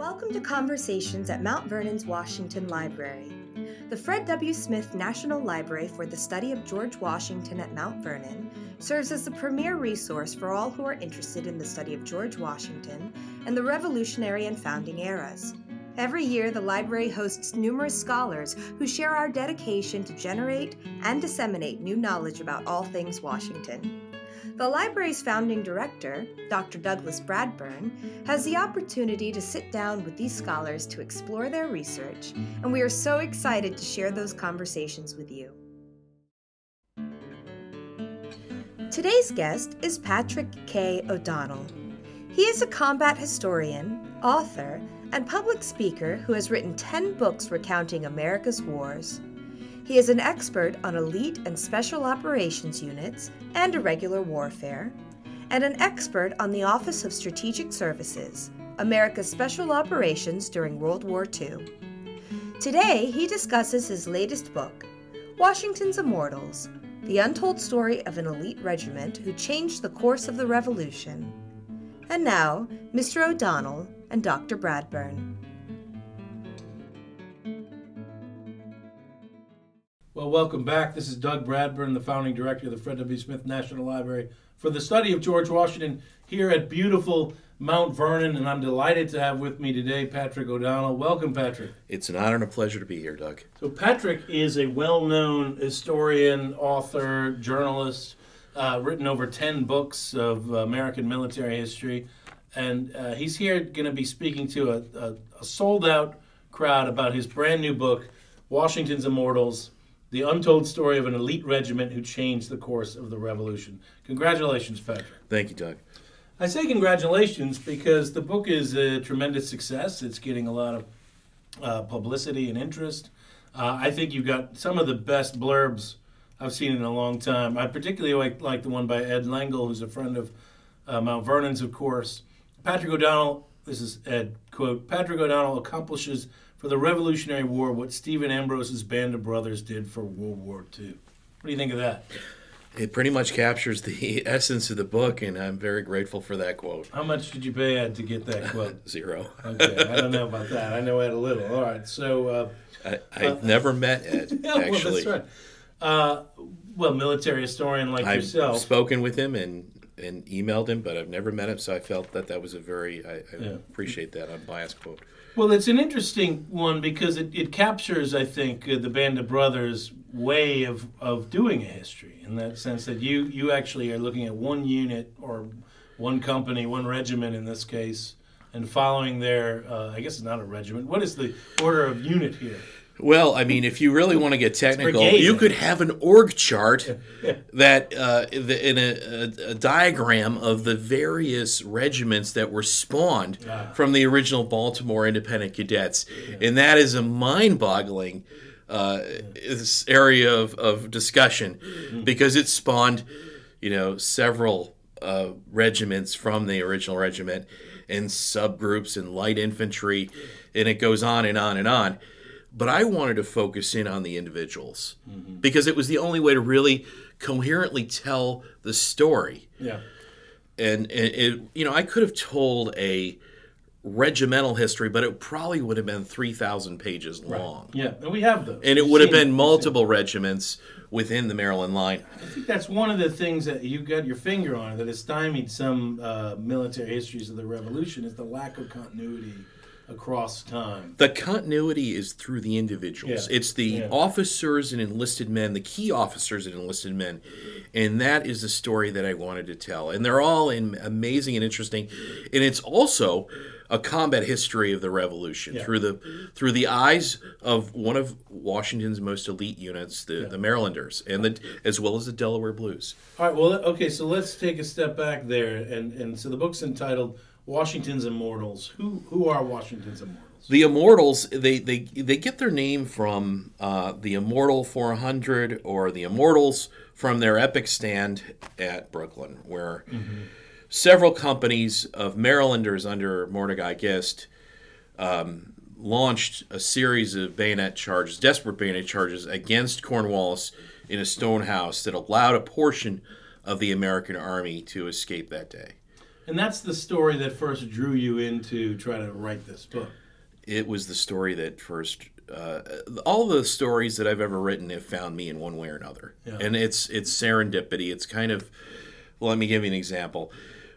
Welcome to Conversations at Mount Vernon's Washington Library. The Fred W. Smith National Library for the Study of George Washington at Mount Vernon serves as the premier resource for all who are interested in the study of George Washington and the Revolutionary and founding eras. Every year, the library hosts numerous scholars who share our dedication to generate and disseminate new knowledge about all things Washington. The library's founding director, Dr. Douglas Bradburn, has the opportunity to sit down with these scholars to explore their research, and we are so excited to share those conversations with you. Today's guest is Patrick K. O'Donnell. He is a combat historian, author, and public speaker who has written 10 books recounting America's wars. He is an expert on elite and special operations units and irregular warfare, and an expert on the Office of Strategic Services, America's special operations during World War II. Today, he discusses his latest book, Washington's Immortals The Untold Story of an Elite Regiment Who Changed the Course of the Revolution. And now, Mr. O'Donnell and Dr. Bradburn. Well, welcome back. This is Doug Bradburn, the founding director of the Fred W. Smith National Library for the study of George Washington here at beautiful Mount Vernon, and I'm delighted to have with me today Patrick O'Donnell. Welcome, Patrick. It's an honor and a pleasure to be here, Doug. So, Patrick is a well known historian, author, journalist, uh, written over 10 books of American military history, and uh, he's here going to be speaking to a, a, a sold out crowd about his brand new book, Washington's Immortals the untold story of an elite regiment who changed the course of the revolution. Congratulations, Patrick. Thank you, Doug. I say congratulations because the book is a tremendous success. It's getting a lot of uh, publicity and interest. Uh, I think you've got some of the best blurbs I've seen in a long time. I particularly like, like the one by Ed Lengel, who's a friend of uh, Mount Vernon's, of course. Patrick O'Donnell, this is Ed, quote, Patrick O'Donnell accomplishes for the Revolutionary War what Stephen Ambrose's Band of Brothers did for World War II. What do you think of that? It pretty much captures the essence of the book, and I'm very grateful for that quote. How much did you pay Ed to get that quote? Zero. okay, I don't know about that. I know Ed a little. All right, so. Uh, I, I've uh, never met Ed, yeah, actually. Well, that's right. Uh, well, military historian like I've yourself. I've spoken with him and and emailed him, but I've never met him, so I felt that that was a very, I, I yeah. appreciate that unbiased quote. Well, it's an interesting one because it, it captures, I think, uh, the Band of Brothers' way of, of doing a history in that sense that you, you actually are looking at one unit or one company, one regiment in this case, and following their, uh, I guess it's not a regiment. What is the order of unit here? Well, I mean, if you really want to get technical, you could have an org chart that uh, in a, a, a, diagram of the various regiments that were spawned ah. from the original Baltimore Independent Cadets, yeah. and that is a mind-boggling uh, area of, of discussion mm-hmm. because it spawned, you know, several uh, regiments from the original regiment and subgroups and light infantry, and it goes on and on and on but I wanted to focus in on the individuals mm-hmm. because it was the only way to really coherently tell the story. Yeah. And, and it, you know, I could have told a regimental history, but it probably would have been 3,000 pages long. Right. Yeah, and we have those. And it would have been multiple regiments within the Maryland line. I think that's one of the things that you got your finger on that has stymied some uh, military histories of the Revolution is the lack of continuity across time. The continuity is through the individuals. Yeah. It's the yeah. officers and enlisted men, the key officers and enlisted men. And that is the story that I wanted to tell. And they're all in, amazing and interesting. And it's also a combat history of the revolution yeah. through the through the eyes of one of Washington's most elite units, the, the Marylanders, and the as well as the Delaware Blues. All right, well okay, so let's take a step back there and and so the book's entitled Washington's Immortals. Who who are Washington's Immortals? The Immortals they they they get their name from uh, the Immortal 400 or the Immortals from their epic stand at Brooklyn, where mm-hmm. several companies of Marylanders under Mordecai Gist um, launched a series of bayonet charges, desperate bayonet charges against Cornwallis in a stone house that allowed a portion of the American army to escape that day. And that's the story that first drew you into try to write this book. It was the story that first. Uh, all the stories that I've ever written have found me in one way or another, yeah. and it's it's serendipity. It's kind of. Well, let me give you an example.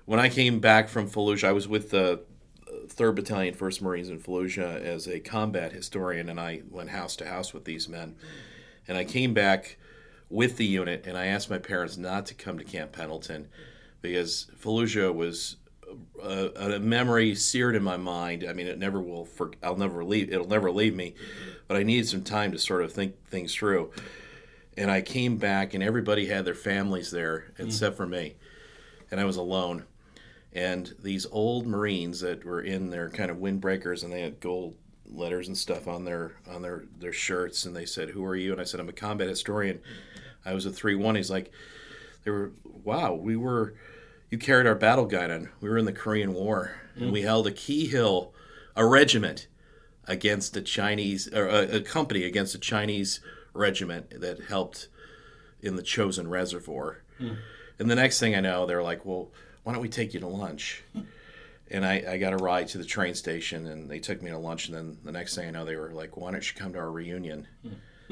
When I came back from Fallujah, I was with the Third Battalion, First Marines in Fallujah as a combat historian, and I went house to house with these men. And I came back with the unit, and I asked my parents not to come to Camp Pendleton because Fallujah was a, a, memory seared in my mind. I mean, it never will. For, I'll never leave. It'll never leave me. But I needed some time to sort of think things through. And I came back, and everybody had their families there mm. except mm. for me, and I was alone and these old Marines that were in their kind of windbreakers and they had gold letters and stuff on their on their their shirts and they said who are you and I said I'm a combat historian I was a 3-1 he's like they were wow we were you carried our battle guide on we were in the Korean War and we held a Key Hill a regiment against a Chinese or a, a company against a Chinese regiment that helped in the Chosin Reservoir mm. and the next thing I know they're like well why don't we take you to lunch? And I, I got a ride to the train station, and they took me to lunch. And then the next thing I know, they were like, "Why don't you come to our reunion?"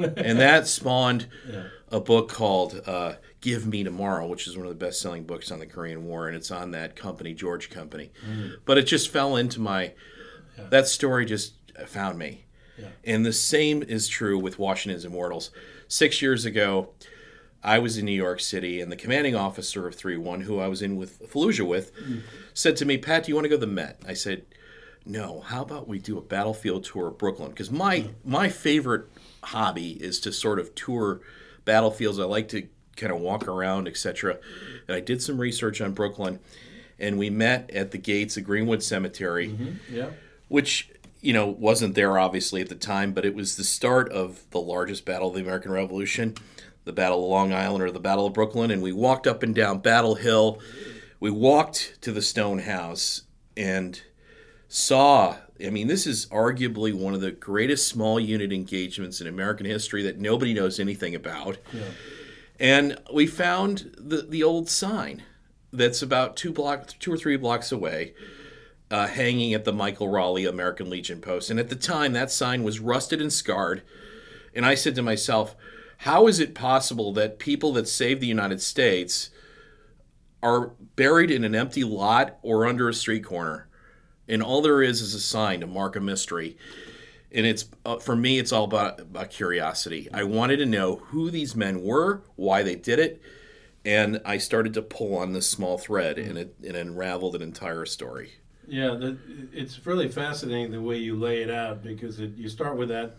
And that spawned yeah. a book called uh, "Give Me Tomorrow," which is one of the best-selling books on the Korean War, and it's on that company, George Company. Mm-hmm. But it just fell into my. Yeah. That story just found me, yeah. and the same is true with Washington's Immortals. Six years ago, I was in New York City, and the commanding officer of 3 1, who I was in with Fallujah with, mm. said to me, Pat, do you want to go to the Met? I said, no. How about we do a battlefield tour of Brooklyn? Because my, mm. my favorite hobby is to sort of tour battlefields. I like to kind of walk around, etc. And I did some research on Brooklyn, and we met at the gates of Greenwood Cemetery, mm-hmm. yeah. which you know wasn't there obviously at the time, but it was the start of the largest battle of the American Revolution the Battle of Long Island or the Battle of Brooklyn, and we walked up and down Battle Hill. We walked to the Stone House and saw. I mean, this is arguably one of the greatest small unit engagements in American history that nobody knows anything about. Yeah. And we found the the old sign that's about two block, two or three blocks away, uh, hanging at the Michael Raleigh American Legion post. And at the time, that sign was rusted and scarred. And I said to myself, how is it possible that people that saved the United States are buried in an empty lot or under a street corner? And all there is is a sign to mark a mystery. And it's uh, for me, it's all about, about curiosity. I wanted to know who these men were, why they did it, and I started to pull on this small thread, and it, it unraveled an entire story. Yeah, the, it's really fascinating the way you lay it out because it, you start with that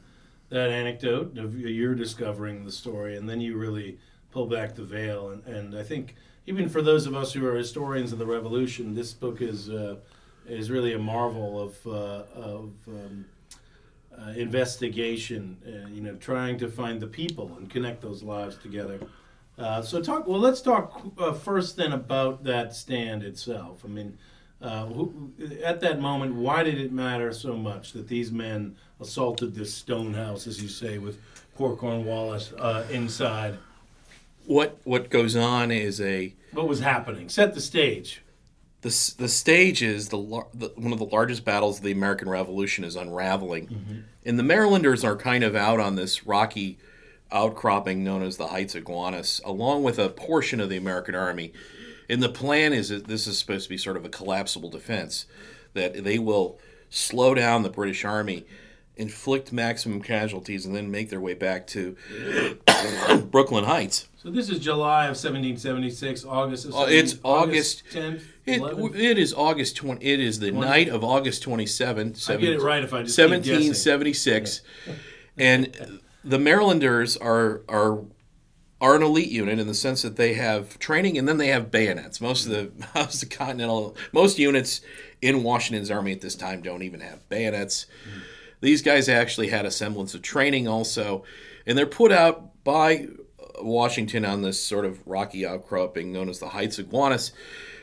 that anecdote of you're discovering the story, and then you really pull back the veil. And, and I think even for those of us who are historians of the Revolution, this book is uh, is really a marvel of uh, of um, uh, investigation. Uh, you know, trying to find the people and connect those lives together. Uh, so talk. Well, let's talk uh, first then about that stand itself. I mean. Who, at that moment, why did it matter so much that these men assaulted this stone house, as you say, with poor Cornwallis uh, inside. What what goes on is a what was happening. Set the stage. The, the stage is the, the one of the largest battles of the American Revolution is unraveling, mm-hmm. and the Marylanders are kind of out on this rocky outcropping known as the Heights of Gowanus, along with a portion of the American Army. And the plan is that this is supposed to be sort of a collapsible defense, that they will slow down the British Army inflict maximum casualties, and then make their way back to Brooklyn Heights. So this is July of 1776, August of uh, It's August, 10th, it, it is August 20. It is the 20. night of August 27. I get it right if I just 1776, and the Marylanders are are are an elite unit in the sense that they have training and then they have bayonets. Most of the most of the continental most units in Washington's army at this time don't even have bayonets. Mm. These guys actually had a semblance of training also, and they're put out by Washington on this sort of rocky outcropping known as the Heights of Gowanus,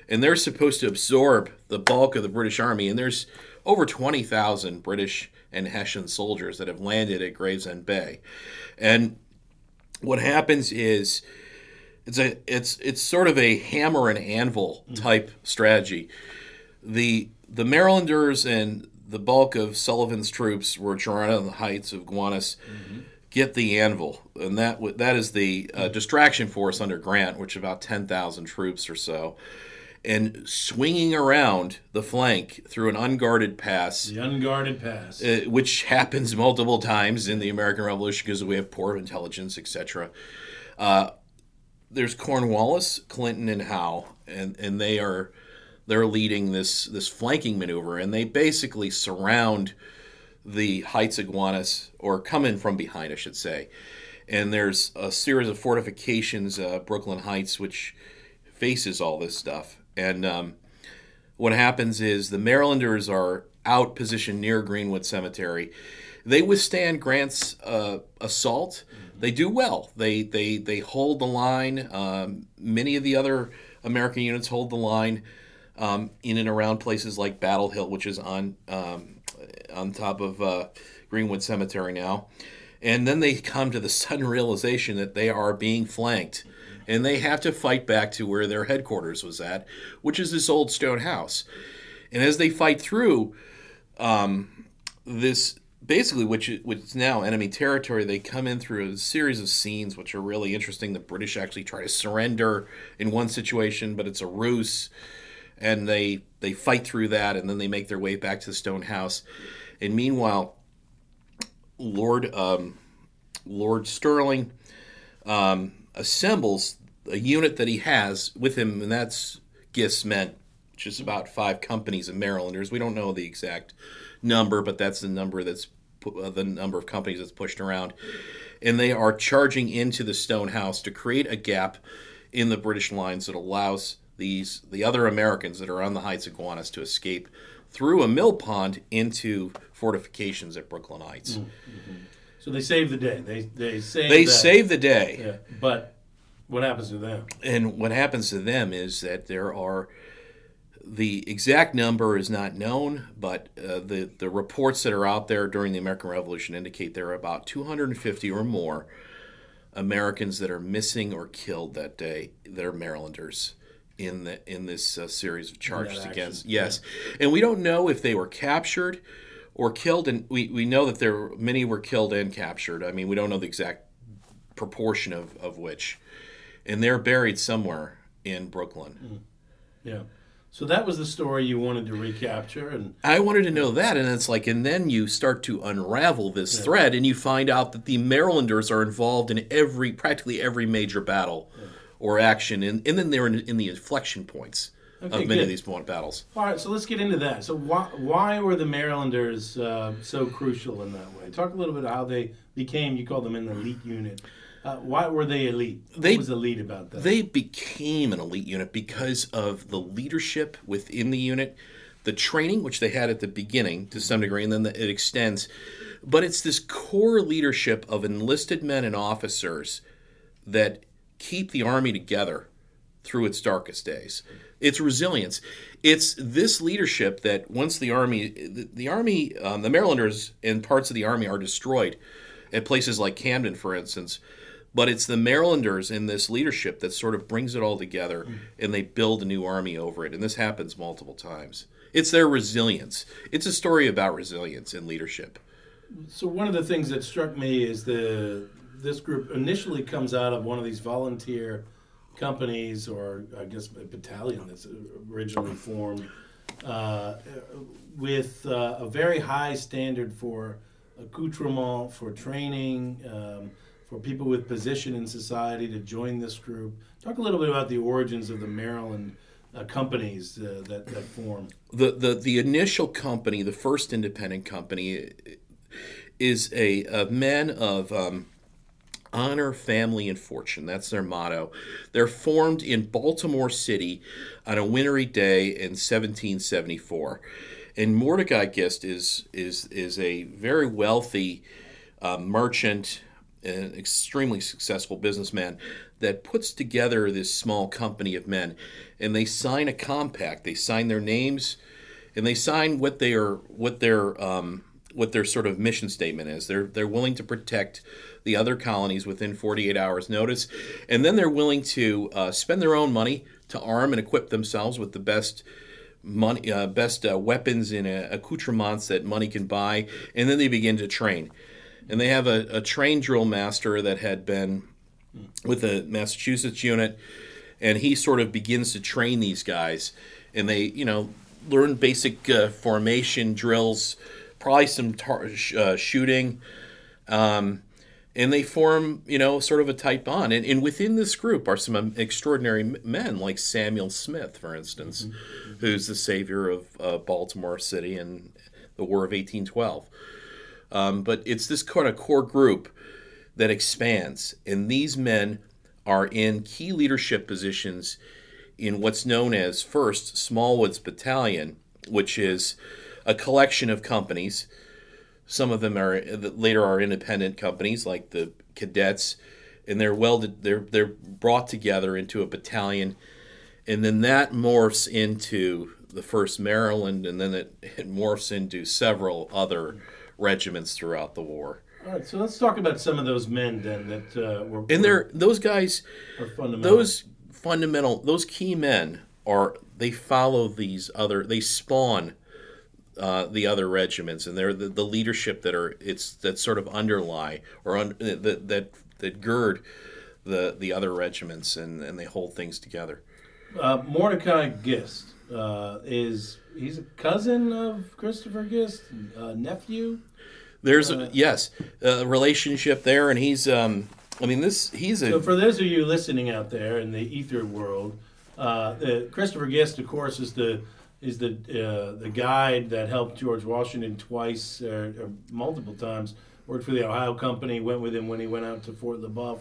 and they're supposed to absorb the bulk of the British Army. And there's over 20,000 British and Hessian soldiers that have landed at Gravesend Bay. And what happens is it's a it's it's sort of a hammer and anvil mm. type strategy. The the Marylanders and the bulk of Sullivan's troops, were are on the heights of Gowanus. mm-hmm. get the anvil, and that that is the uh, distraction force under Grant, which is about ten thousand troops or so, and swinging around the flank through an unguarded pass. The unguarded pass, uh, which happens multiple times in the American Revolution because we have poor intelligence, etc. Uh, there's Cornwallis, Clinton, and Howe, and and they are they're leading this this flanking maneuver, and they basically surround the Heights Gowanus, or come in from behind, I should say. And there's a series of fortifications, uh, Brooklyn Heights, which faces all this stuff. And um, what happens is the Marylanders are out positioned near Greenwood Cemetery. They withstand Grant's uh, assault. They do well. They they they hold the line. Um, many of the other American units hold the line um, in and around places like Battle Hill, which is on um, on top of uh, Greenwood Cemetery now. And then they come to the sudden realization that they are being flanked, and they have to fight back to where their headquarters was at, which is this old stone house. And as they fight through um, this, basically, which which is now enemy territory, they come in through a series of scenes which are really interesting. The British actually try to surrender in one situation, but it's a ruse and they they fight through that, and then they make their way back to the stone house. And meanwhile, Lord um, Lord Stirling um, assembles a unit that he has with him, and that's Gist's men, which is about five companies of Marylanders. We don't know the exact number, but that's the number that's uh, the number of companies that's pushed around, and they are charging into the stone house to create a gap in the British lines that allows these the other Americans that are on the heights of Gowanus to escape through a mill pond into fortifications at Brooklyn Heights. Mm, mm-hmm. So they save the day. They they save. They that. save the day. Yeah, but what happens to them? And what happens to them is that there are the exact number is not known, but uh, the the reports that are out there during the American Revolution indicate there are about 250 or more Americans that are missing or killed that day that are Marylanders in the in this uh, series of charges against. Yes, yeah. and we don't know if they were captured or killed, and we, we know that there many were killed and captured. I mean, we don't know the exact proportion of, of which, and they're buried somewhere in Brooklyn. Mm. Yeah. So that was the story you wanted to recapture, and I wanted to know that, and it's like, and then you start to unravel this yeah. thread, and you find out that the Marylanders are involved in every, practically every major battle. Or action, and, and then they're in, in the inflection points okay, of many good. of these battles. All right, so let's get into that. So why why were the Marylanders uh, so crucial in that way? Talk a little bit about how they became. You call them an elite unit. Uh, why were they elite? They, what was elite about that? They became an elite unit because of the leadership within the unit, the training which they had at the beginning to some degree, and then the, it extends. But it's this core leadership of enlisted men and officers that keep the army together through its darkest days. It's resilience. It's this leadership that once the army, the, the army, um, the Marylanders and parts of the army are destroyed at places like Camden, for instance. But it's the Marylanders in this leadership that sort of brings it all together mm. and they build a new army over it. And this happens multiple times. It's their resilience. It's a story about resilience and leadership. So one of the things that struck me is the this group initially comes out of one of these volunteer companies, or I guess a battalion that's originally formed, uh, with uh, a very high standard for accoutrement, for training, um, for people with position in society to join this group. Talk a little bit about the origins of the Maryland. Uh, companies uh, that, that form. The, the the initial company, the first independent company, is a, a of um, honor, family, and fortune. That's their motto. They're formed in Baltimore City on a wintry day in 1774. And Mordecai Gist is is is a very wealthy uh, merchant, an extremely successful businessman that puts together this small company of men, and they sign a compact. They sign their names, and they sign what they are what their um, what their sort of mission statement is. They're they're willing to protect the other colonies within 48 hours notice, and then they're willing to uh, spend their own money to arm and equip themselves with the best money, uh, best uh, weapons and accoutrements that money can buy, and then they begin to train. And they have a, a train drill master that had been with the Massachusetts unit, and he sort of begins to train these guys, and they, you know, learn basic uh, formation drills, probably some tar- sh- uh, shooting. Um, and they form, you know, sort of a tight bond. And, and within this group are some extraordinary men, like Samuel Smith, for instance, mm-hmm. who's the savior of uh, Baltimore City in the War of 1812. Um, but it's this kind of core group that expands, and these men are in key leadership positions in what's known as First Smallwoods Battalion, which is a collection of companies some of them are later are independent companies like the cadets, and they're well they're they're brought together into a battalion, and then that morphs into the First Maryland, and then it, it morphs into several other regiments throughout the war. All right, so let's talk about some of those men then that uh, were. And they're those guys, fundamental. those fundamental, those key men are they follow these other, they spawn uh, the other regiments, and they're the, the, leadership that are it's that sort of underlie or un, that that that gird the the other regiments, and and they hold things together. Uh, Mordecai Gist uh, is he's a cousin of Christopher Gist, nephew. There's a, uh, yes, a relationship there, and he's um, I mean this he's a. So for those of you listening out there in the ether world, uh, Christopher Gist, of course, is the is the uh, the guide that helped George Washington twice or, uh, or, multiple times. Worked for the Ohio Company. Went with him when he went out to Fort Le Boeuf.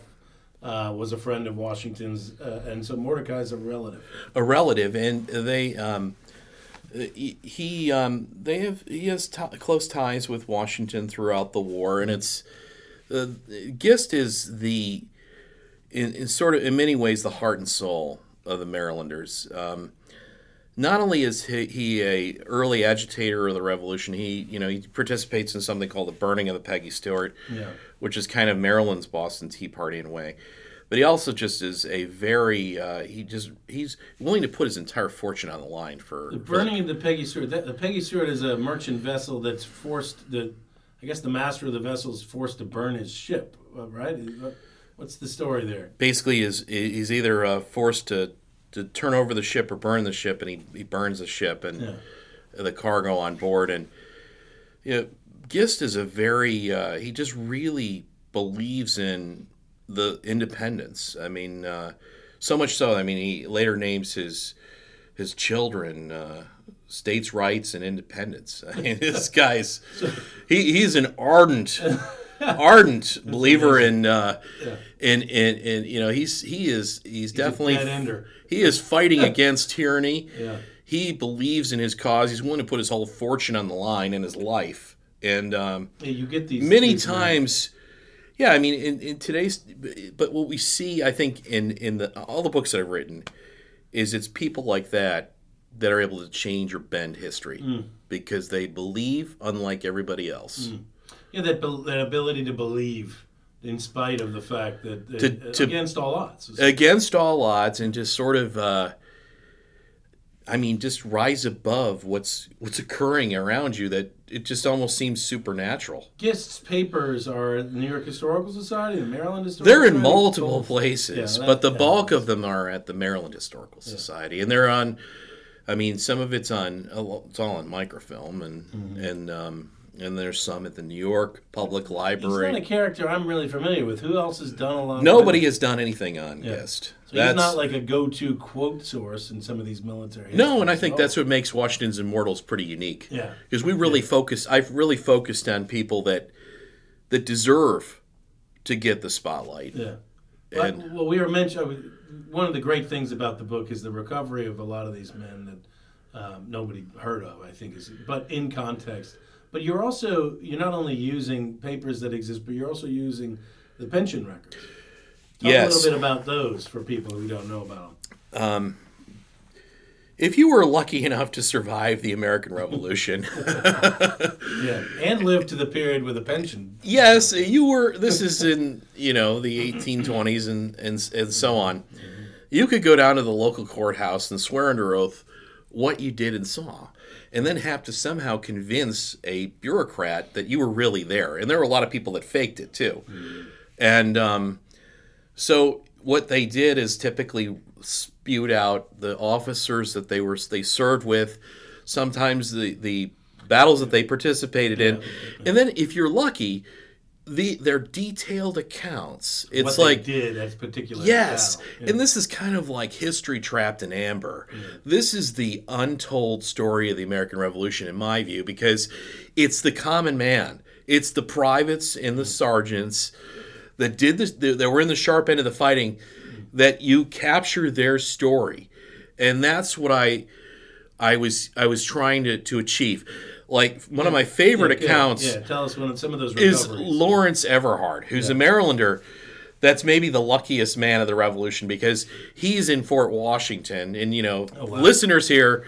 Uh, was a friend of Washington's, uh, and so Mordecai's a relative. A relative, and they um, he um, they have he has t- close ties with Washington throughout the war, and it's uh, Gist is the in, in, sort of in many ways the heart and soul of the Marylanders. Um, not only is he, he, a early agitator of the revolution, he you know he participates in something called the burning of the Peggy Stewart, yeah. which is kind of Maryland's Boston Tea Party in a way. But he also just is a very uh, he just he's willing to put his entire fortune on the line for the burning of the Peggy Stewart. That, the Peggy Stewart is a merchant vessel that's forced the I guess the master of the vessel is forced to burn his ship, uh, right? What's the story there? Basically, is he's either uh, forced to to turn over the ship or burn the ship, and he, he burns the ship and yeah. the cargo on board. And you know, Gist is a very uh, he just really believes in the independence. I mean, uh, so much so. I mean, he later names his his children. Uh, states' rights and independence. I mean, this guy's he, he's an ardent ardent believer in, uh, yeah. in, in in you know he's he is he's, he's definitely he is fighting against tyranny. Yeah. He believes in his cause. He's willing to put his whole fortune on the line in his life. And um, yeah, you get these many these times. Yeah, I mean, in, in today's, but what we see, I think, in in the all the books that I've written, is it's people like that that are able to change or bend history mm. because they believe unlike everybody else. Mm. Yeah, that that ability to believe in spite of the fact that to, to, against all odds against all odds and just sort of uh, i mean just rise above what's what's occurring around you that it just almost seems supernatural gist's papers are the new york historical society the maryland historical they're in society? multiple places yeah, but the bulk of them are at the maryland historical yeah. society and they're on i mean some of it's on it's all on microfilm and mm-hmm. and um, and there's some at the New York Public Library. He's not a character I'm really familiar with. Who else has done a lot? Nobody has done anything on yeah. Gist. So that's, he's not like a go-to quote source in some of these military. No, and I think that's what makes Washington's Immortals pretty unique. Yeah, because we really yeah. focus. I've really focused on people that that deserve to get the spotlight. Yeah. And, well, we were mentioning one of the great things about the book is the recovery of a lot of these men that um, nobody heard of. I think is, but in context but you're also you're not only using papers that exist, but you're also using the pension records. Talk yes. a little bit about those for people who don't know about them. Um, if you were lucky enough to survive the American Revolution, yeah, and live to the period with a pension. Yes, you were. This is in you know the 1820s and and and so on. You could go down to the local courthouse and swear under oath what you did and saw, and then have to somehow convince a bureaucrat that you were really there. And there were a lot of people that faked it too. Mm-hmm. And um, so what they did is typically spewed out the officers that they were they served with, sometimes the the battles that they participated in, and then if you're lucky, the their detailed accounts. It's what like did at particular. Yes, yeah. and this is kind of like history trapped in amber. Yeah. This is the untold story of the American Revolution, in my view, because it's the common man. It's the privates and the mm. sergeants that did this. That were in the sharp end of the fighting mm. that you capture their story, and that's what I I was I was trying to to achieve. Like one of my favorite yeah, accounts. Yeah, tell us one some of those is Lawrence Everhart, who's a Marylander. That's maybe the luckiest man of the Revolution because he's in Fort Washington, and you know, oh, wow. listeners here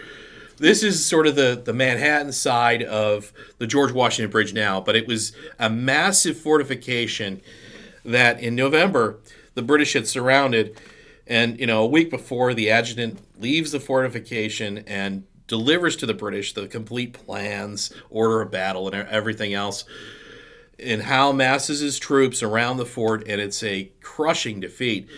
this is sort of the, the Manhattan side of the George Washington Bridge now, but it was a massive fortification that in November the British had surrounded. And, you know, a week before, the adjutant leaves the fortification and delivers to the British the complete plans, order of battle, and everything else. And Howe masses his troops around the fort, and it's a crushing defeat.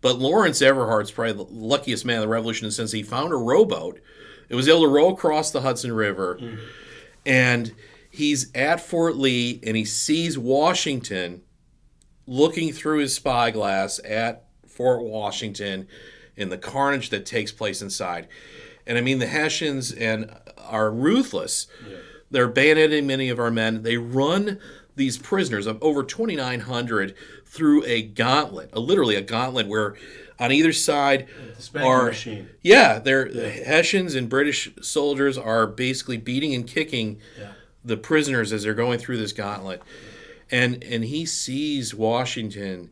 But Lawrence Everhart's probably the luckiest man of the Revolution since he found a rowboat. It was able to row across the Hudson River, mm. and he's at Fort Lee, and he sees Washington looking through his spyglass at Fort Washington and the carnage that takes place inside. And I mean, the Hessians and are ruthless. Yeah. They're bayoneting many of our men. They run these prisoners of over 2,900 through a gauntlet, a, literally a gauntlet where on either side are machine. yeah, they're yeah. Hessians and British soldiers are basically beating and kicking yeah. the prisoners as they're going through this gauntlet and and he sees Washington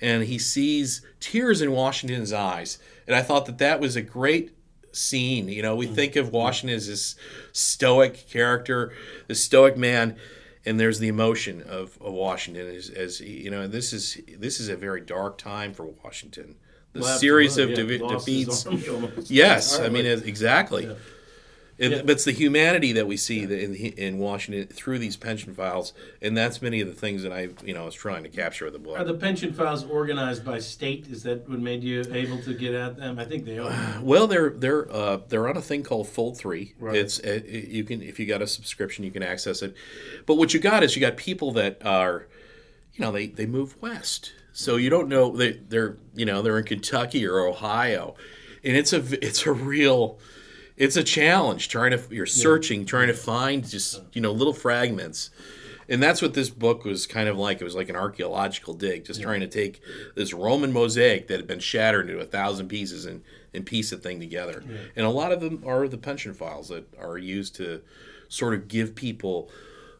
and he sees tears in Washington's eyes and I thought that that was a great scene. You know we mm-hmm. think of Washington as this stoic character this stoic man and there's the emotion of, of Washington as, as you know And this is this is a very dark time for Washington. The well, series of yeah, defeats yes I mean exactly. Yeah. It, yeah. It's the humanity that we see in in Washington through these pension files, and that's many of the things that I you know was trying to capture with the book. Are the pension files organized by state? Is that what made you able to get at them? I think they are. Well, they're they're uh, they're on a thing called Fold Three. Right. It's it, you can if you got a subscription, you can access it. But what you got is you got people that are, you know, they they move west, so you don't know they they're you know they're in Kentucky or Ohio, and it's a it's a real it's a challenge trying to you're searching yeah. trying to find just you know little fragments and that's what this book was kind of like it was like an archaeological dig just yeah. trying to take this roman mosaic that had been shattered into a thousand pieces and, and piece the thing together yeah. and a lot of them are the pension files that are used to sort of give people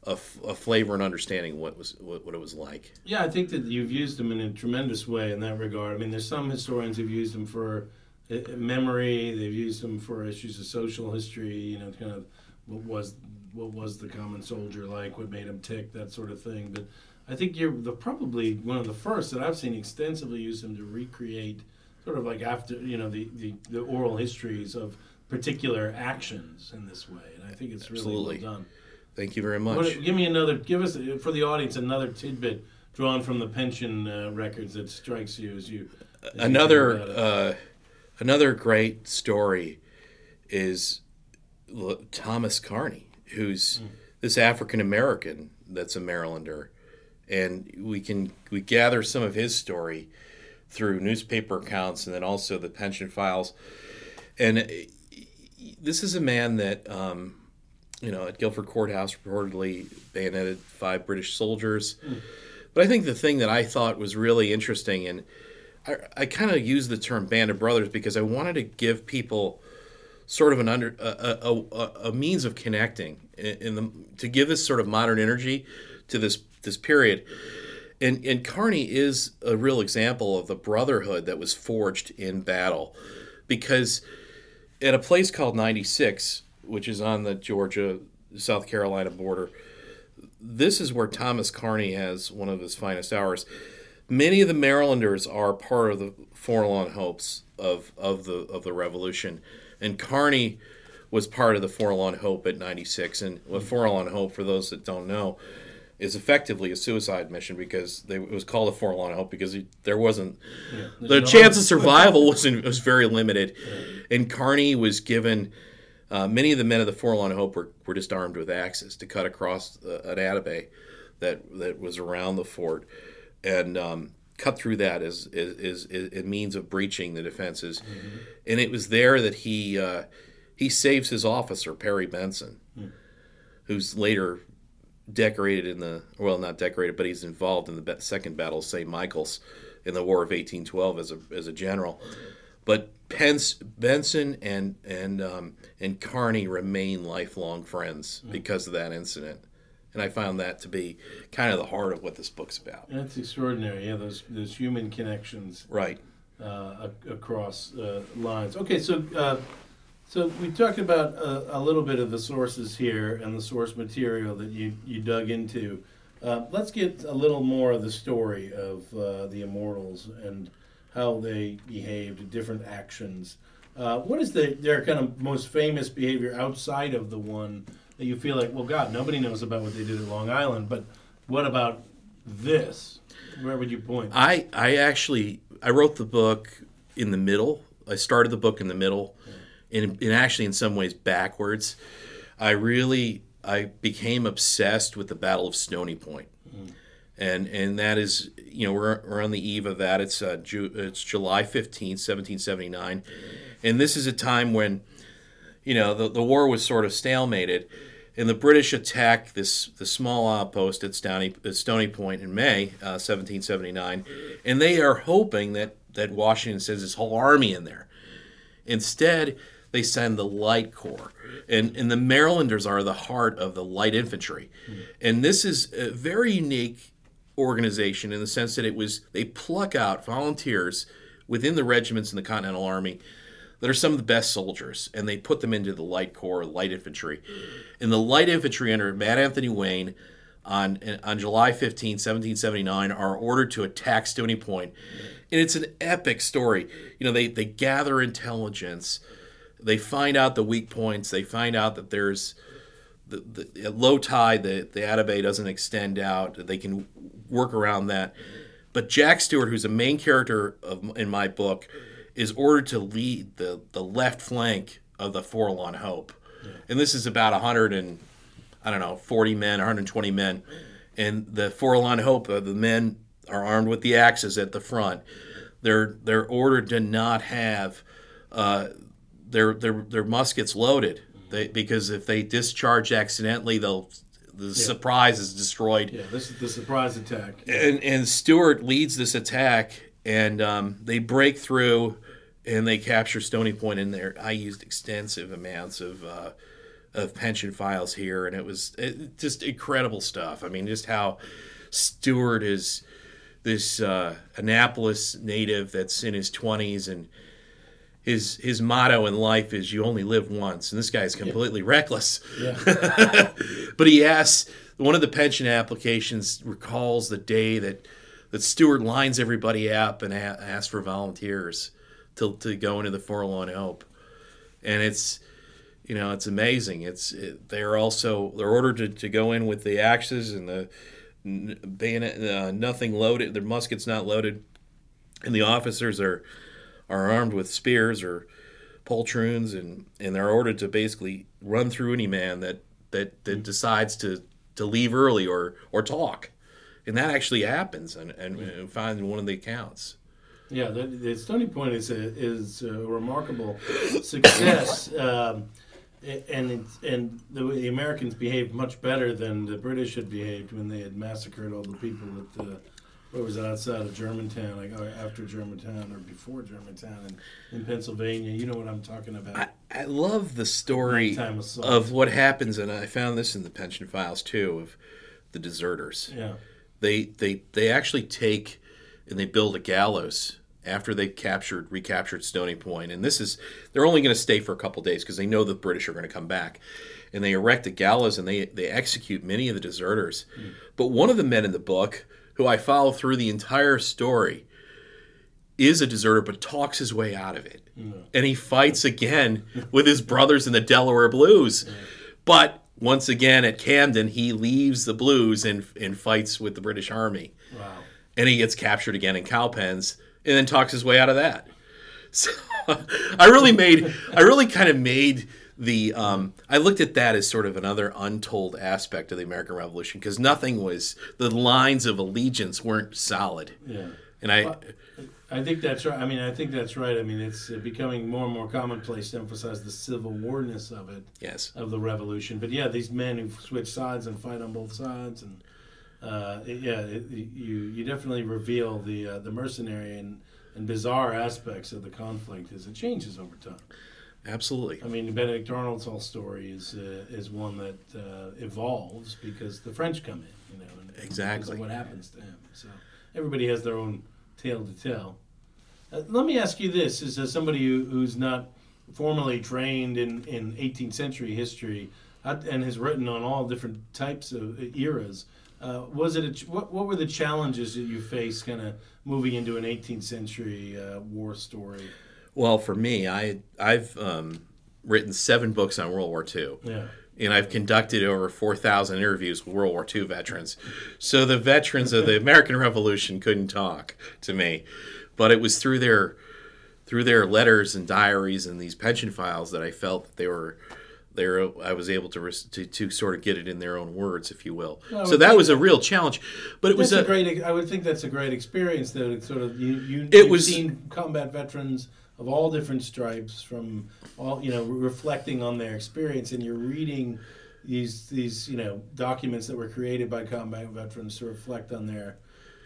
a, a flavor and understanding what was what, what, it was like yeah i think that you've used them in a tremendous way in that regard i mean there's some historians who've used them for memory. They've used them for issues of social history. You know, kind of what was what was the common soldier like? What made him tick? That sort of thing. But I think you're the probably one of the first that I've seen extensively use them to recreate sort of like after you know the the, the oral histories of particular actions in this way. And I think it's really Absolutely. well done. Thank you very much. What, give me another. Give us for the audience another tidbit drawn from the pension uh, records that strikes you as you. As another. You Another great story is Thomas Carney, who's mm. this African American that's a Marylander, and we can we gather some of his story through newspaper accounts and then also the pension files. And uh, this is a man that, um, you know, at Guilford Courthouse reportedly bayoneted five British soldiers. Mm. But I think the thing that I thought was really interesting and I, I kind of use the term band of brothers because I wanted to give people sort of an under a, a, a means of connecting in, in, the to give this sort of modern energy to this this period. And and Carney is a real example of the brotherhood that was forged in battle, because at a place called 96, which is on the Georgia South Carolina border, this is where Thomas Carney has one of his finest hours. Many of the Marylanders are part of the forlorn hopes of, of the of the revolution, and Carney was part of the forlorn hope at 96. And what forlorn hope, for those that don't know, is effectively a suicide mission because they, it was called a forlorn hope because he, there wasn't yeah, the no chance of survival was was very limited, yeah. and Carney was given. Uh, many of the men of the forlorn hope were, were just armed with axes to cut across uh, an abatis that that was around the fort, and um, cut through that as as, a means of breaching the defenses. Mm-hmm. And it was there that he uh, he saves his officer Perry Benson, mm. who's later decorated in the well, not decorated, but he's involved in the second battle of St. Michael's in the War of 1812 as a as a general. But Pence, Benson and and um, and Carney remain lifelong friends mm. because of that incident, and I found that to be kind of the heart of what this book's about. That's extraordinary. Yeah, those those human connections. Right. Uh, across uh, lines. Okay, so uh, so we talked about a, a, little bit of the sources here and the source material that you, you dug into. Uh, let's get a little more of the story of uh, the immortals and how they behaved, different actions. Uh, what is the, their kind of most famous behavior outside of the one that you feel like, well, God, nobody knows about what they did at Long Island, but what about this? Where would you point? I, I actually I wrote the book in the middle. I started the book in the middle and, and actually in some ways backwards. I really I became obsessed with the Battle of Stony Point. Mm. And, and that is, you know, we're, we're on the eve of that. It's, uh, Ju- it's July 15th, 1779. And this is a time when, you know, the, the war was sort of stalemated and the British attack this the small outpost at Stony, at Stony Point in May uh, 1779, and they are hoping that that Washington sends his whole army in there. Instead, they send the light corps. And, and the Marylanders are the heart of the light infantry. Mm. And this is a very unique organization in the sense that it was they pluck out volunteers within the regiments in the Continental Army that are some of the best soldiers, and they put them into the light corps, light infantry. And the light infantry under Mad Anthony Wayne on on July 15, 1779, are ordered to attack Stony Point. And it's an epic story. You know, they, they gather intelligence they find out the weak points. They find out that there's the, the low tide, the, the Abatis doesn't extend out. They can work around that. But Jack Stewart, who's a main character of, in my book, is ordered to lead the, the left flank of the Forlorn Hope. Yeah. And this is about 100 and, I don't know, 40 men, 120 men. And the Forlorn Hope, uh, the men are armed with the axes at the front. They're, they're ordered to not have uh, their their their muskets loaded. They, because if they discharge accidentally, they'll the yeah. surprise is destroyed. Yeah, this is the surprise attack. And and Stewart leads this attack, and um, they break through, and they capture Stony Point in there. I used extensive amounts of. Uh, of pension files here, and it was it, just incredible stuff. I mean, just how Stewart is this uh, Annapolis native that's in his twenties and his his motto in life is you only live once and this guy is completely yeah. reckless yeah. but he asks one of the pension applications recalls the day that that Stewart lines everybody up and a- asks for volunteers to, to go into the forlorn hope and it's you know it's amazing. It's it, they're also they're ordered to, to go in with the axes and the bayonet uh, nothing loaded their muskets not loaded. And the officers are are armed with spears or spontoons, and, and they're ordered to basically run through any man that, that, that decides to, to leave early or, or talk. And that actually happens, and, and, and find one of the accounts. Yeah, the, the Stony Point is a, is a remarkable success. Um, and and the, the, Americans behaved much better than the British had behaved when they had massacred all the people at the what was it outside of Germantown, like after Germantown or before Germantown in, in Pennsylvania. You know what I'm talking about. I, I love the story of what happens, and I found this in the pension files too of the deserters. Yeah, they they they actually take and they build a gallows after they captured recaptured Stony Point, and this is they're only going to stay for a couple days because they know the British are going to come back, and they erect a gallows and they they execute many of the deserters. Mm. But one of the men in the book, who I follow through the entire story, is a deserter but talks his way out of it, mm. and he fights again with his brothers in the Delaware Blues, mm. but once again at Camden, he leaves the Blues and, and fights with the British Army. Wow. And he gets captured again in cowpens and then talks his way out of that. So I really made, I really kind of made the, um, I looked at that as sort of another untold aspect of the American Revolution because nothing was, the lines of allegiance weren't solid. Yeah. And I, well, I think that's right. I mean, I think that's right. I mean, it's becoming more and more commonplace to emphasize the civil warness of it. Yes. Of the revolution, but yeah, these men who switch sides and fight on both sides, and uh, it, yeah, it, you you definitely reveal the uh, the mercenary and and bizarre aspects of the conflict as it changes over time. Absolutely. I mean, Benedict Arnold's whole story is uh, is one that uh, evolves because the French come in, you know, and, exactly what happens to him. So everybody has their own tale to tell. Uh, let me ask you this: as uh, somebody who, who's not formally trained in, in 18th century history uh, and has written on all different types of eras, uh, was it a, what, what were the challenges that you faced kind of moving into an 18th century uh, war story? Well, for me, I I've um, written seven books on World War II. Yeah. And I've conducted over 4,000 interviews with World War II veterans. So the veterans of the American Revolution couldn't talk to me. But it was through their through their letters and diaries and these pension files that I felt that they were there I was able to, to, to sort of get it in their own words, if you will. Well, so that was a real challenge, but it was a, a, great. I would think that's a great experience. Though, sort of you you it was seen combat veterans of all different stripes from all you know reflecting on their experience, and you're reading these these you know documents that were created by combat veterans to reflect on their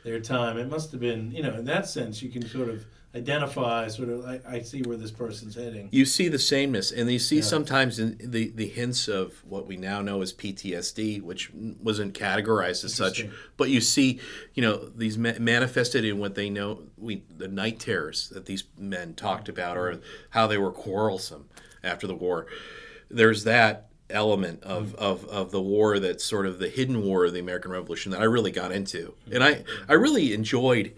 their time. It must have been you know in that sense you can sort of identify sort of I, I see where this person's heading. You see the sameness and you see yeah. sometimes in the the hints of what we now know as ptsd which wasn't categorized as such but you see you know these ma- manifested in what they know we the night terrors that these men talked about or how they were quarrelsome after the war. There's that element of, mm. of, of the war that's sort of the hidden war of the american revolution that i really got into. And i i really enjoyed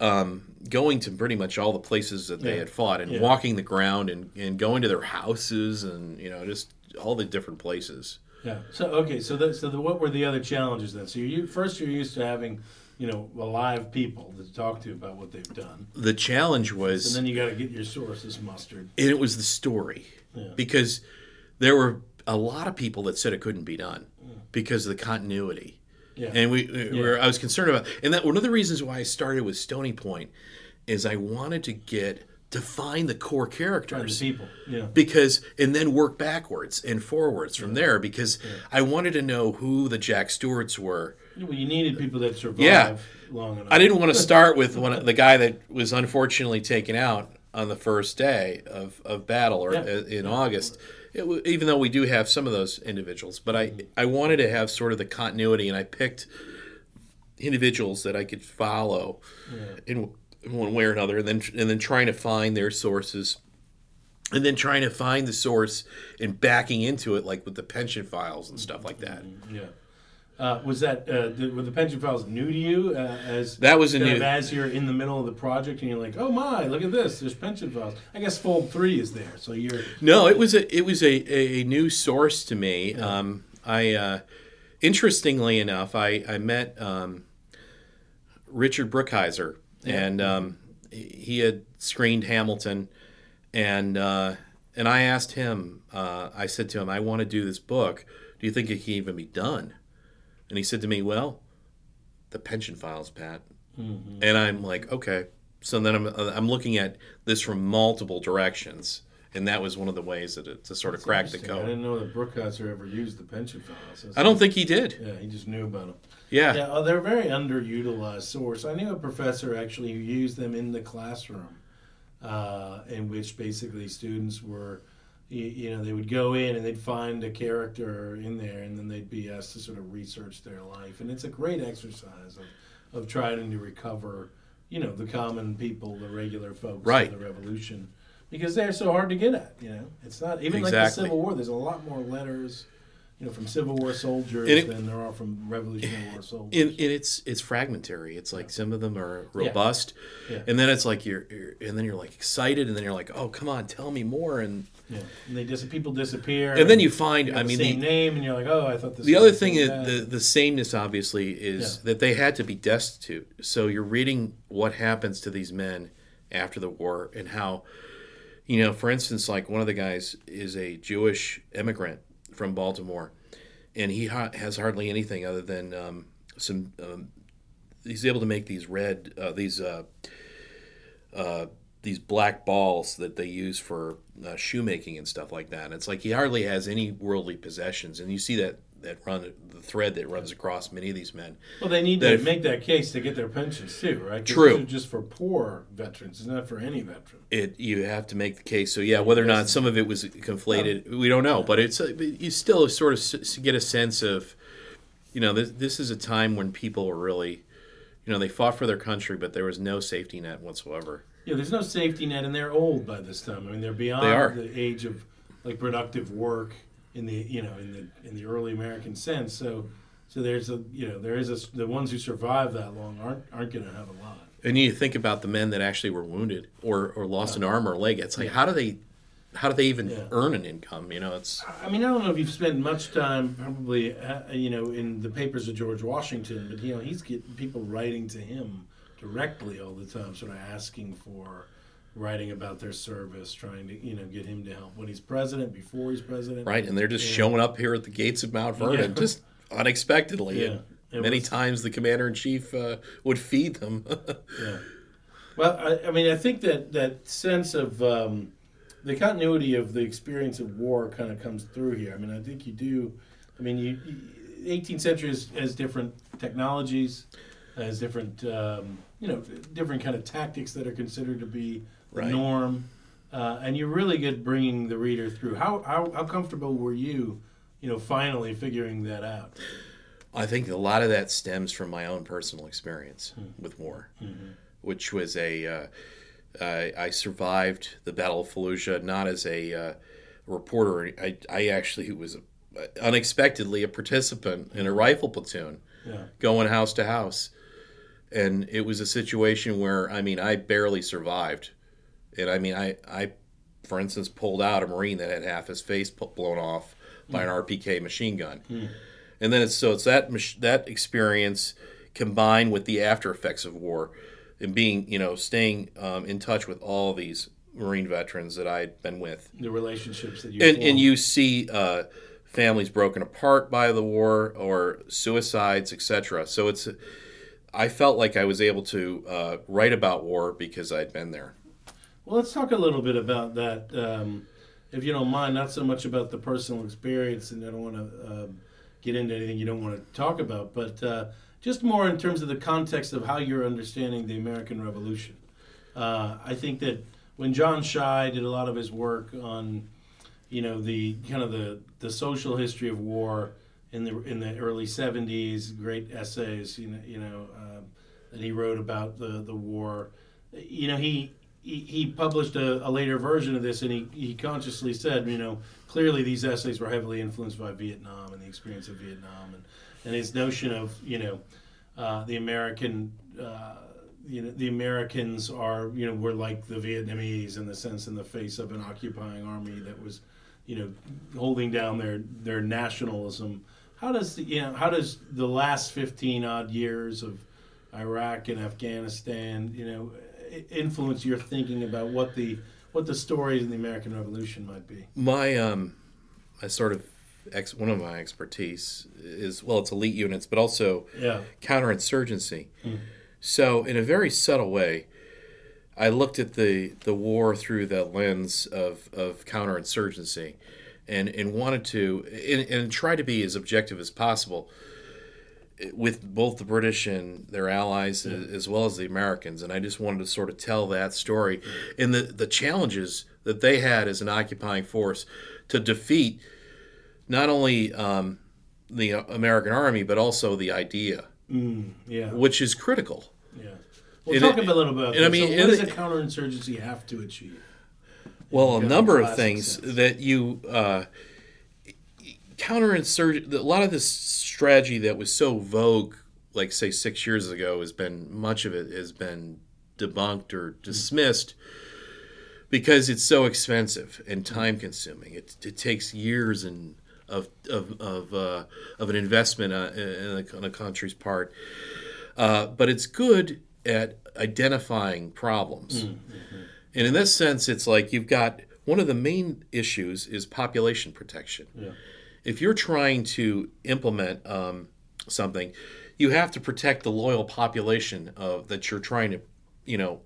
um, going to pretty much all the places that they yeah. had fought and yeah. walking the ground and, and going to their houses and you know just all the different places. Yeah. So okay. So that, so the, what were the other challenges then? So you first you're used to having you know alive people to talk to about what they've done. The challenge was, and then you got to get your sources mustered. And it was the story yeah. because there were a lot of people that said it couldn't be done because of the continuity. Yeah. And we, uh, we were, I was concerned about, and that one of the reasons why I started with Stony Point is I wanted to get to find the core characters, people, yeah. Because and then work backwards and forwards from there because yeah. I wanted to know who the Jack Stewarts were. Well, you needed people that survived yeah. long enough. I didn't want to start with one the guy that was unfortunately taken out on the first day of, of battle or yeah. Uh, in August it, even though we do have some of those individuals, but I I wanted to have sort of the continuity, and I picked individuals that I could follow yeah. in, one way or another, and then and then trying to find their sources, and then trying to find the source and backing into it, like with the pension files and stuff like that. Mm-hmm. Yeah. Uh, was that uh, were the pension files new to you uh, as that was a new as you're in the middle of the project and you're like oh my look at this there's pension files I guess Fold3 is there so you're no it was a it was a, a new source to me yeah. um, I uh, interestingly enough I I met um, Richard Brookhiser yeah. and um, he had screened Hamilton and uh, and I asked him uh, I said to him I want to do this book do you think it can even be done and he said to me, Well, the pension files, Pat. Mm-hmm. And I'm like, Okay. So then I'm, uh, I'm looking at this from multiple directions. And that was one of the ways that it, to sort of That's crack the code. I didn't know that Brookhiser ever used the pension files. That's I don't think he did. Yeah, he just knew about them. Yeah. Yeah, oh, they're a very underutilized source. I knew a professor actually who used them in the classroom, uh, in which basically students were – you, you, know they would go in and they'd find a character in there and then they'd be asked to sort of research their life and it's a great exercise of, of trying to recover you know, the common people, the regular folks right. of the revolution, because they're so hard to get at. You know, it's not even exactly. like the Civil War. There's a lot more letters you know, from Civil War soldiers it, than there are from Revolutionary War soldiers. And, and, it's it's fragmentary. It's like some of them are robust, yeah. Yeah. and then it's like you're, you're, and then you're like excited, and then you're like, oh come on, tell me more, and yeah, and they dis- people disappear, and, and then you find, I mean, the same name, and you're like, oh, I thought this. The other thing is the the sameness, obviously, is yeah. that they had to be destitute. So you're reading what happens to these men after the war, and how, you know, for instance, like one of the guys is a Jewish immigrant from Baltimore, and he ha- has hardly anything other than um, some. Um, he's able to make these red uh, these uh, uh, these black balls that they use for uh, shoemaking and stuff like that. And it's like he hardly has any worldly possessions, and you see that that run the thread that runs across many of these men. Well, they need to if, make that case to get their pensions too, right? True. just for poor veterans, it's not for any veteran. It you have to make the case. So yeah, whether or not some of it was conflated, we don't know. But it's you still sort of get a sense of, you know, this this is a time when people were really, you know, they fought for their country, but there was no safety net whatsoever. Yeah, there's no safety net, and they're old by this time. I mean, they're beyond they the age of like productive work in the you know in the in the early American sense. So so there's a you know there is a the ones who survive that long aren't aren't going to have a lot. And you think about the men that actually were wounded or, or lost an arm or a leg. It's like yeah. how do they how do they even yeah. earn an income? You know, it's. I mean, I don't know if you've spent much time, probably, uh, you know, in the papers of George Washington, but you know, he's getting people writing to him directly all the time, sort of asking for writing about their service, trying to you know get him to help when he's president, before he's president. Right, and they're just and, showing up here at the gates of Mount Vernon yeah. just unexpectedly. Yeah, and many was, times the commander in chief uh, would feed them. yeah. Well, I, I, mean, I think that that sense of um, the continuity of the experience of war kind of comes through here. I mean, I think you do. I mean, you, you 18th century has, has different technologies, has different um, you know different kind of tactics that are considered to be the right. norm, uh, and you're really good bringing the reader through. How, how how comfortable were you, you know, finally figuring that out? I think a lot of that stems from my own personal experience mm-hmm. with war, mm-hmm. which was a uh, I, I survived the Battle of Fallujah not as a uh, reporter. I, I actually was a, unexpectedly a participant in a rifle platoon, yeah. going house to house, and it was a situation where I mean I barely survived and I mean, I, I, for instance, pulled out a Marine that had half his face blown off by mm. an RPK machine gun. Mm. And then it's so it's that that experience combined with the after effects of war and being, you know, staying um, in touch with all these Marine veterans that I'd been with. The relationships that you and, and you see uh, families broken apart by the war or suicides, etc. So it's I felt like I was able to uh, write about war because I'd been there. Well, let's talk a little bit about that, um, if you don't mind. Not so much about the personal experience, and I don't want to uh, get into anything you don't want to talk about, but uh, just more in terms of the context of how you're understanding the American Revolution. Uh, I think that when John Shy did a lot of his work on, you know, the kind of the, the social history of war in the in the early '70s, great essays, you know, you know, um, that he wrote about the the war. You know, he he, published a, a, later version of this, and he, he consciously said, you know, clearly these essays were heavily influenced by Vietnam and the experience of Vietnam, and, and his notion of, you know, uh, the American, uh, you know, the Americans are, you know, were like the Vietnamese in the sense in the face of an occupying army that was, you know, holding down their their nationalism. How does the, you know how does the last fifteen odd years of Iraq and Afghanistan, you know, influence your thinking about what the what the stories in the American Revolution might be? My um, I sort of ex, one of my expertise is well, it's elite units, but also yeah. counterinsurgency. Mm. So in a very subtle way, I looked at the the war through the lens of of counterinsurgency, and and wanted to and, and try to be as objective as possible with both the British and their allies yeah. as well as the Americans. And I just wanted to sort of tell that story and the, the challenges that they had as an occupying force to defeat not only um, the American army, but also the idea, mm, yeah. which is critical. Yeah. Well, talk it, a little bit about. And I mean, so what does a counterinsurgency have to achieve? Well, a number of things sense. that you uh, counterinsurgency. A lot of this strategy that was so vogue, like say six years ago, has been much of it has been debunked or dismissed. Mm-hmm because it's so expensive and time consuming. It, it takes years and of of of, uh, of an investment uh, in, a, country's part, uh, but it's good at identifying problems. Mm, mm-hmm. And in this sense, it's like you've got one of the main issues is population protection. Yeah. If you're trying to implement um, something, you have to protect the loyal population of that you're trying to, you know,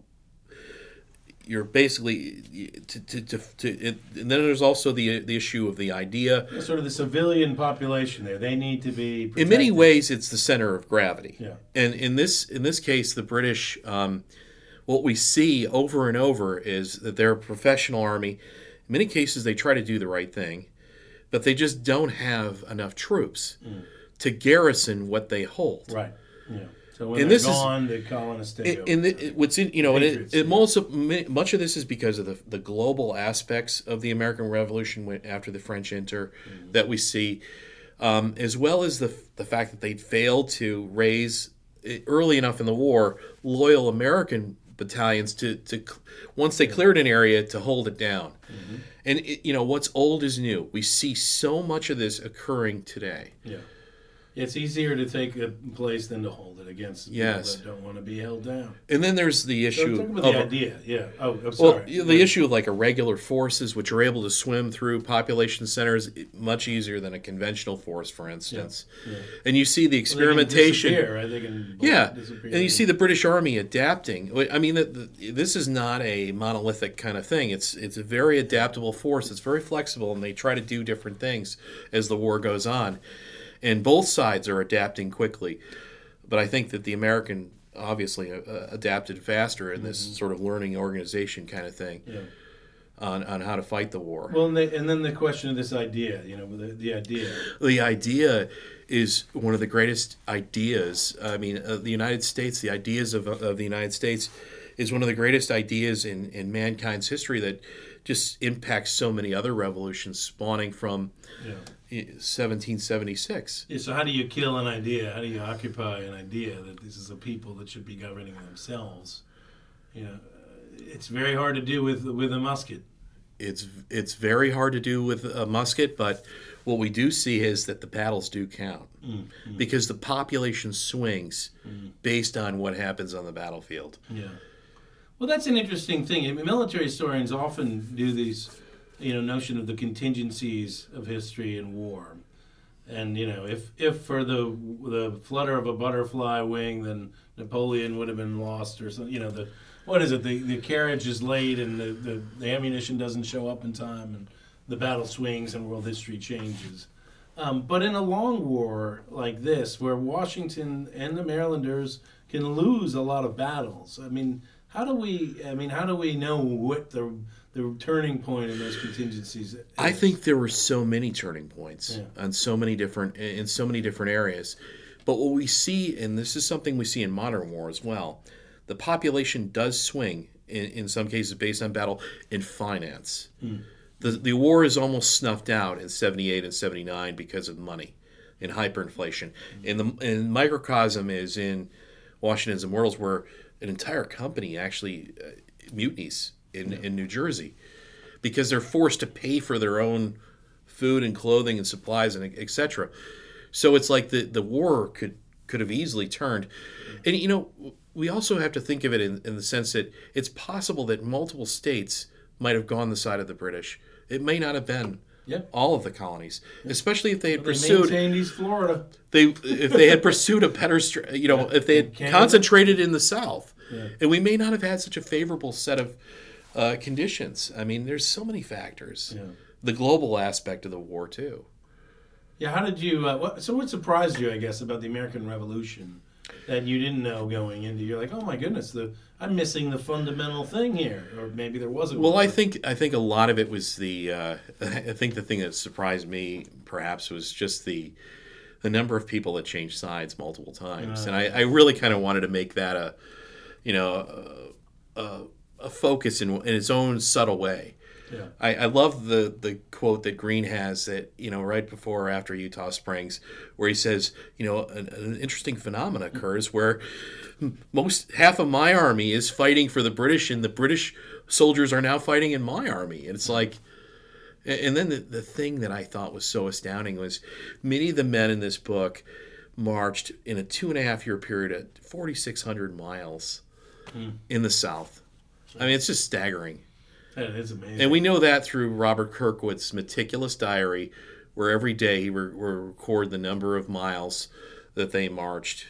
you're basically to, to, to, to it, and then there's also the the issue of the idea yeah, sort of the civilian population there they need to be protected. in many ways it's the center of gravity yeah. and in this in this case the british um, what we see over and over is that they're a professional army in many cases they try to do the right thing but they just don't have enough troops mm. to garrison what they hold right yeah so when and this gone, is, they call in a state. And the, what's in you know, and it, it also much of this is because of the the global aspects of the American Revolution after the French enter mm-hmm. that we see, um, as well as the the fact that they failed to raise early enough in the war loyal American battalions to to once they cleared an area to hold it down. Mm-hmm. And it, you know what's old is new. We see so much of this occurring today. Yeah. It's easier to take a place than to hold it against yes. people that don't want to be held down. And then there's the issue so of the idea, yeah. Oh, I'm sorry. Well, the issue of like irregular forces, which are able to swim through population centers much easier than a conventional force, for instance. Yeah. Yeah. And you see the experimentation. Well, they they can yeah, and you see the British Army adapting. I mean, the, the, this is not a monolithic kind of thing. It's it's a very adaptable force. It's very flexible, and they try to do different things as the war goes on and both sides are adapting quickly. But I think that the American obviously uh, uh adapted faster in this mm-hmm. sort of learning organization kind of thing. Yeah. On, on how to fight the war. Well, and, they, and then the question of this idea, you know, the, the idea. The idea is one of the greatest ideas. I mean, uh, the United States, the ideas of, of the United States is one of the greatest ideas in, in mankind's history that just impacts so many other revolutions spawning from yeah. 1776. Yeah, so how do you kill an idea? How do you occupy an idea that this is a people that should be governing themselves? You know, it's very hard to do with with a musket. It's it's very hard to do with a musket, but what we do see is that the battles do count mm, mm. because the population swings mm. based on what happens on the battlefield. Yeah. Well, that's an interesting thing. I mean, military historians often do these you know notion of the contingencies of history and war. And you know if if for the the flutter of a butterfly wing then napoleon would have been lost or something you know the what is it? The, the carriage is late and the, the, the ammunition doesn't show up in time and the battle swings and world history changes. Um, but in a long war like this where washington and the marylanders can lose a lot of battles i mean how do we i mean how do we know what the the turning point in those contingencies? Is? I think there were so many turning points yeah. on so many different in so many different areas. But what we see, and this is something we see in modern war as well, the population does swing in, in some cases based on battle in finance. Mm. The, the war is almost snuffed out in 78 and 79 because of money and hyperinflation. Mm. And the and microcosm is in Washington's Immortals where an entire company actually uh, mutinies in, yeah. in New Jersey because they're forced to pay for their own food and clothing and supplies and etc. So it's like the, the war could could have easily turned. And you know, we also have to think of it in, in the sense that it's possible that multiple states might have gone the side of the British. It may not have been all of the colonies, especially if they had well, pursued. They East Florida. They if they had pursued a better, you know, yeah. if they had concentrated in the South, yeah. and we may not have had such a favorable set of uh, conditions. I mean, there's so many factors. Yeah. The global aspect of the war too. Yeah, how did you? Uh, what, so, what surprised you, I guess, about the American Revolution that you didn't know going into? You're like, oh my goodness, the I'm missing the fundamental thing here, or maybe there wasn't. Well, I think I think a lot of it was the. Uh, I think the thing that surprised me, perhaps, was just the the number of people that changed sides multiple times, uh, and I, I really kind of wanted to make that a you know, a, a focus in, in its own subtle way. Yeah. I, I love the the quote that Greene has that you know right before or after Eutaw Springs, where he says, you know, an, an interesting phenomenon occurs where most half of my army is fighting for the British, and the British soldiers are now fighting in my army, and it's like. And then the, the thing that I thought was so astounding was many of the men in this book marched in a two and a half year period at 4,600 miles hmm. in the South. I mean, it's just staggering. That is amazing. And we know that through Robert Kirkwood's meticulous diary, where every day he will record the number of miles that they marched.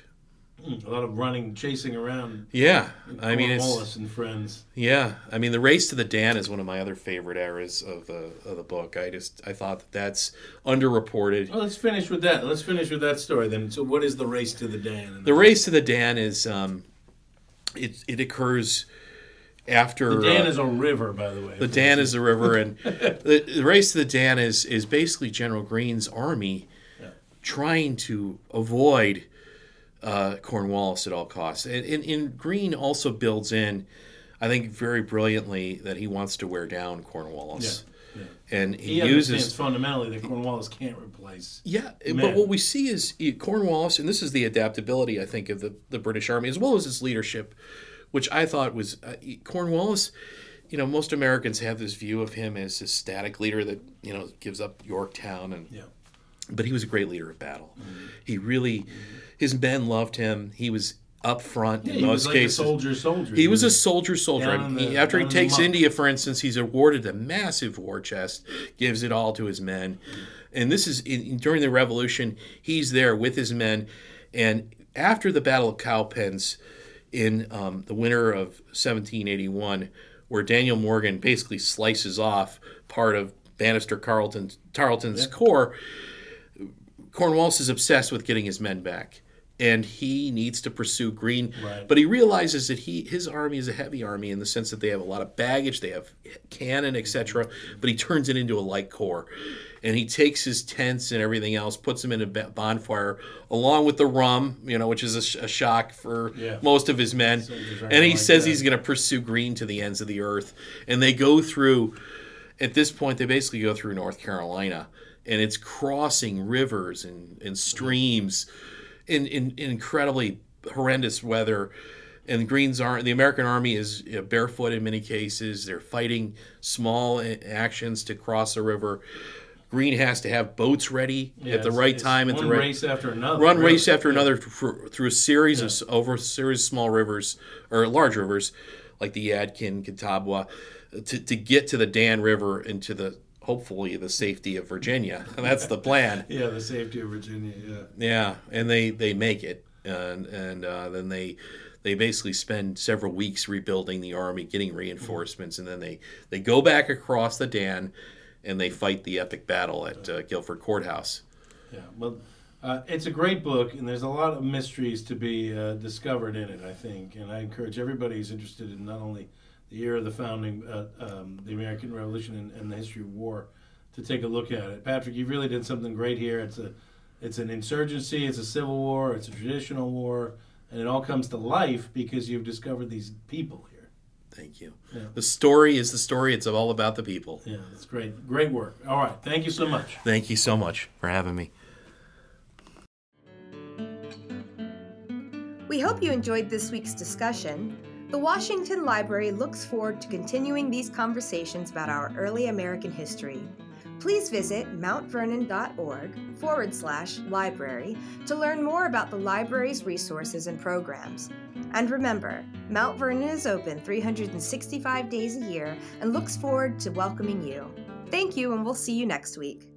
Hmm, a lot of running, chasing around. Yeah, I mean, Wallace and friends. Yeah, I mean, the race to the Dan is one of my other favorite eras of the of the book. I just I thought that that's underreported. Well, let's finish with that. Let's finish with that story then. So, what is the race to the Dan? The, the race to the Dan is um, it it occurs after the Dan uh, is a river, by the way. The Dan is a river, and the, the, race to the Dan is is basically General Greene's army yeah. trying to avoid uh, Cornwallis at all costs. And, and, and, Greene also builds in, I think, very brilliantly that he wants to wear down Cornwallis. Yeah. Yeah. And he, he uses fundamentally that Cornwallis can't replace. Yeah, men. but what we see is Cornwallis, and this is the adaptability I think of the, the British Army as well as its leadership which I thought was uh, Cornwallis. You know, most Americans have this view of him as a static leader that you know gives up Yorktown, and yeah. but he was a great leader of battle. Mm-hmm. He really, his men loved him. He was up front yeah, in most like cases. soldier, soldier. He, was, a soldier, soldier. The, he, after he takes India, for instance, he's awarded a massive war chest, gives it all to his men, and this is in, during the Revolution. He's there with his men, and after the Battle of Cowpens in um, the winter of 1781, where Daniel Morgan basically slices off part of Banastre Carleton, Tarleton's yeah. corps. Cornwallis is obsessed with getting his men back and he needs to pursue Greene. Right. But he realizes that he his army is a heavy army in the sense that they have a lot of baggage, they have cannon, etc. But he turns it into a light corps, and he takes his tents and everything else, puts them in a bonfire along with the rum, you know, which is a, sh- a shock for yeah. most of his men. And he like says that. he's going to pursue Greene to the ends of the earth, and they go through. At this point, they basically go through North Carolina, and it's crossing rivers and, and streams. In, in, in incredibly horrendous weather. And the Greene's are the American Army is barefoot in many cases. They're fighting small actions to cross a river. Greene has to have boats ready yeah, at the right time at the right race after another. Run really. race after another for, through a series yeah. of over a series of small rivers or large rivers like the Yadkin, Catawba, to, to get to the Dan River and to the hopefully the safety of Virginia. That's the plan. yeah, the safety of Virginia. Yeah. Yeah, and they they make it, and and uh, then they they basically spend several weeks rebuilding the army, getting reinforcements, and then they they go back across the Dan, and they fight the epic battle at uh, Guilford Courthouse. Yeah, well. Uh, it's a great book, and there's a lot of mysteries to be uh, discovered in it, I think. And I encourage everybody who's interested in not only the year of the founding, uh, um, the American Revolution and, and, the history of war, to take a look at it. Patrick, you've really did something great here. It's a, it's an insurgency, it's a civil war, it's a traditional war, and it all comes to life because you've discovered these people here. Thank you. Yeah. The story is the story. It's all about the people. Yeah, it's great. Great work. All right. Thank you so much. Thank you so much for having me. We hope you enjoyed this week's discussion. The Washington Library looks forward to continuing these conversations about our early American history. Please visit mountvernon.org forward slash library to learn more about the library's resources and programs. And remember, Mount Vernon is open 365 days a year and looks forward to welcoming you. Thank you, and we'll see you next week.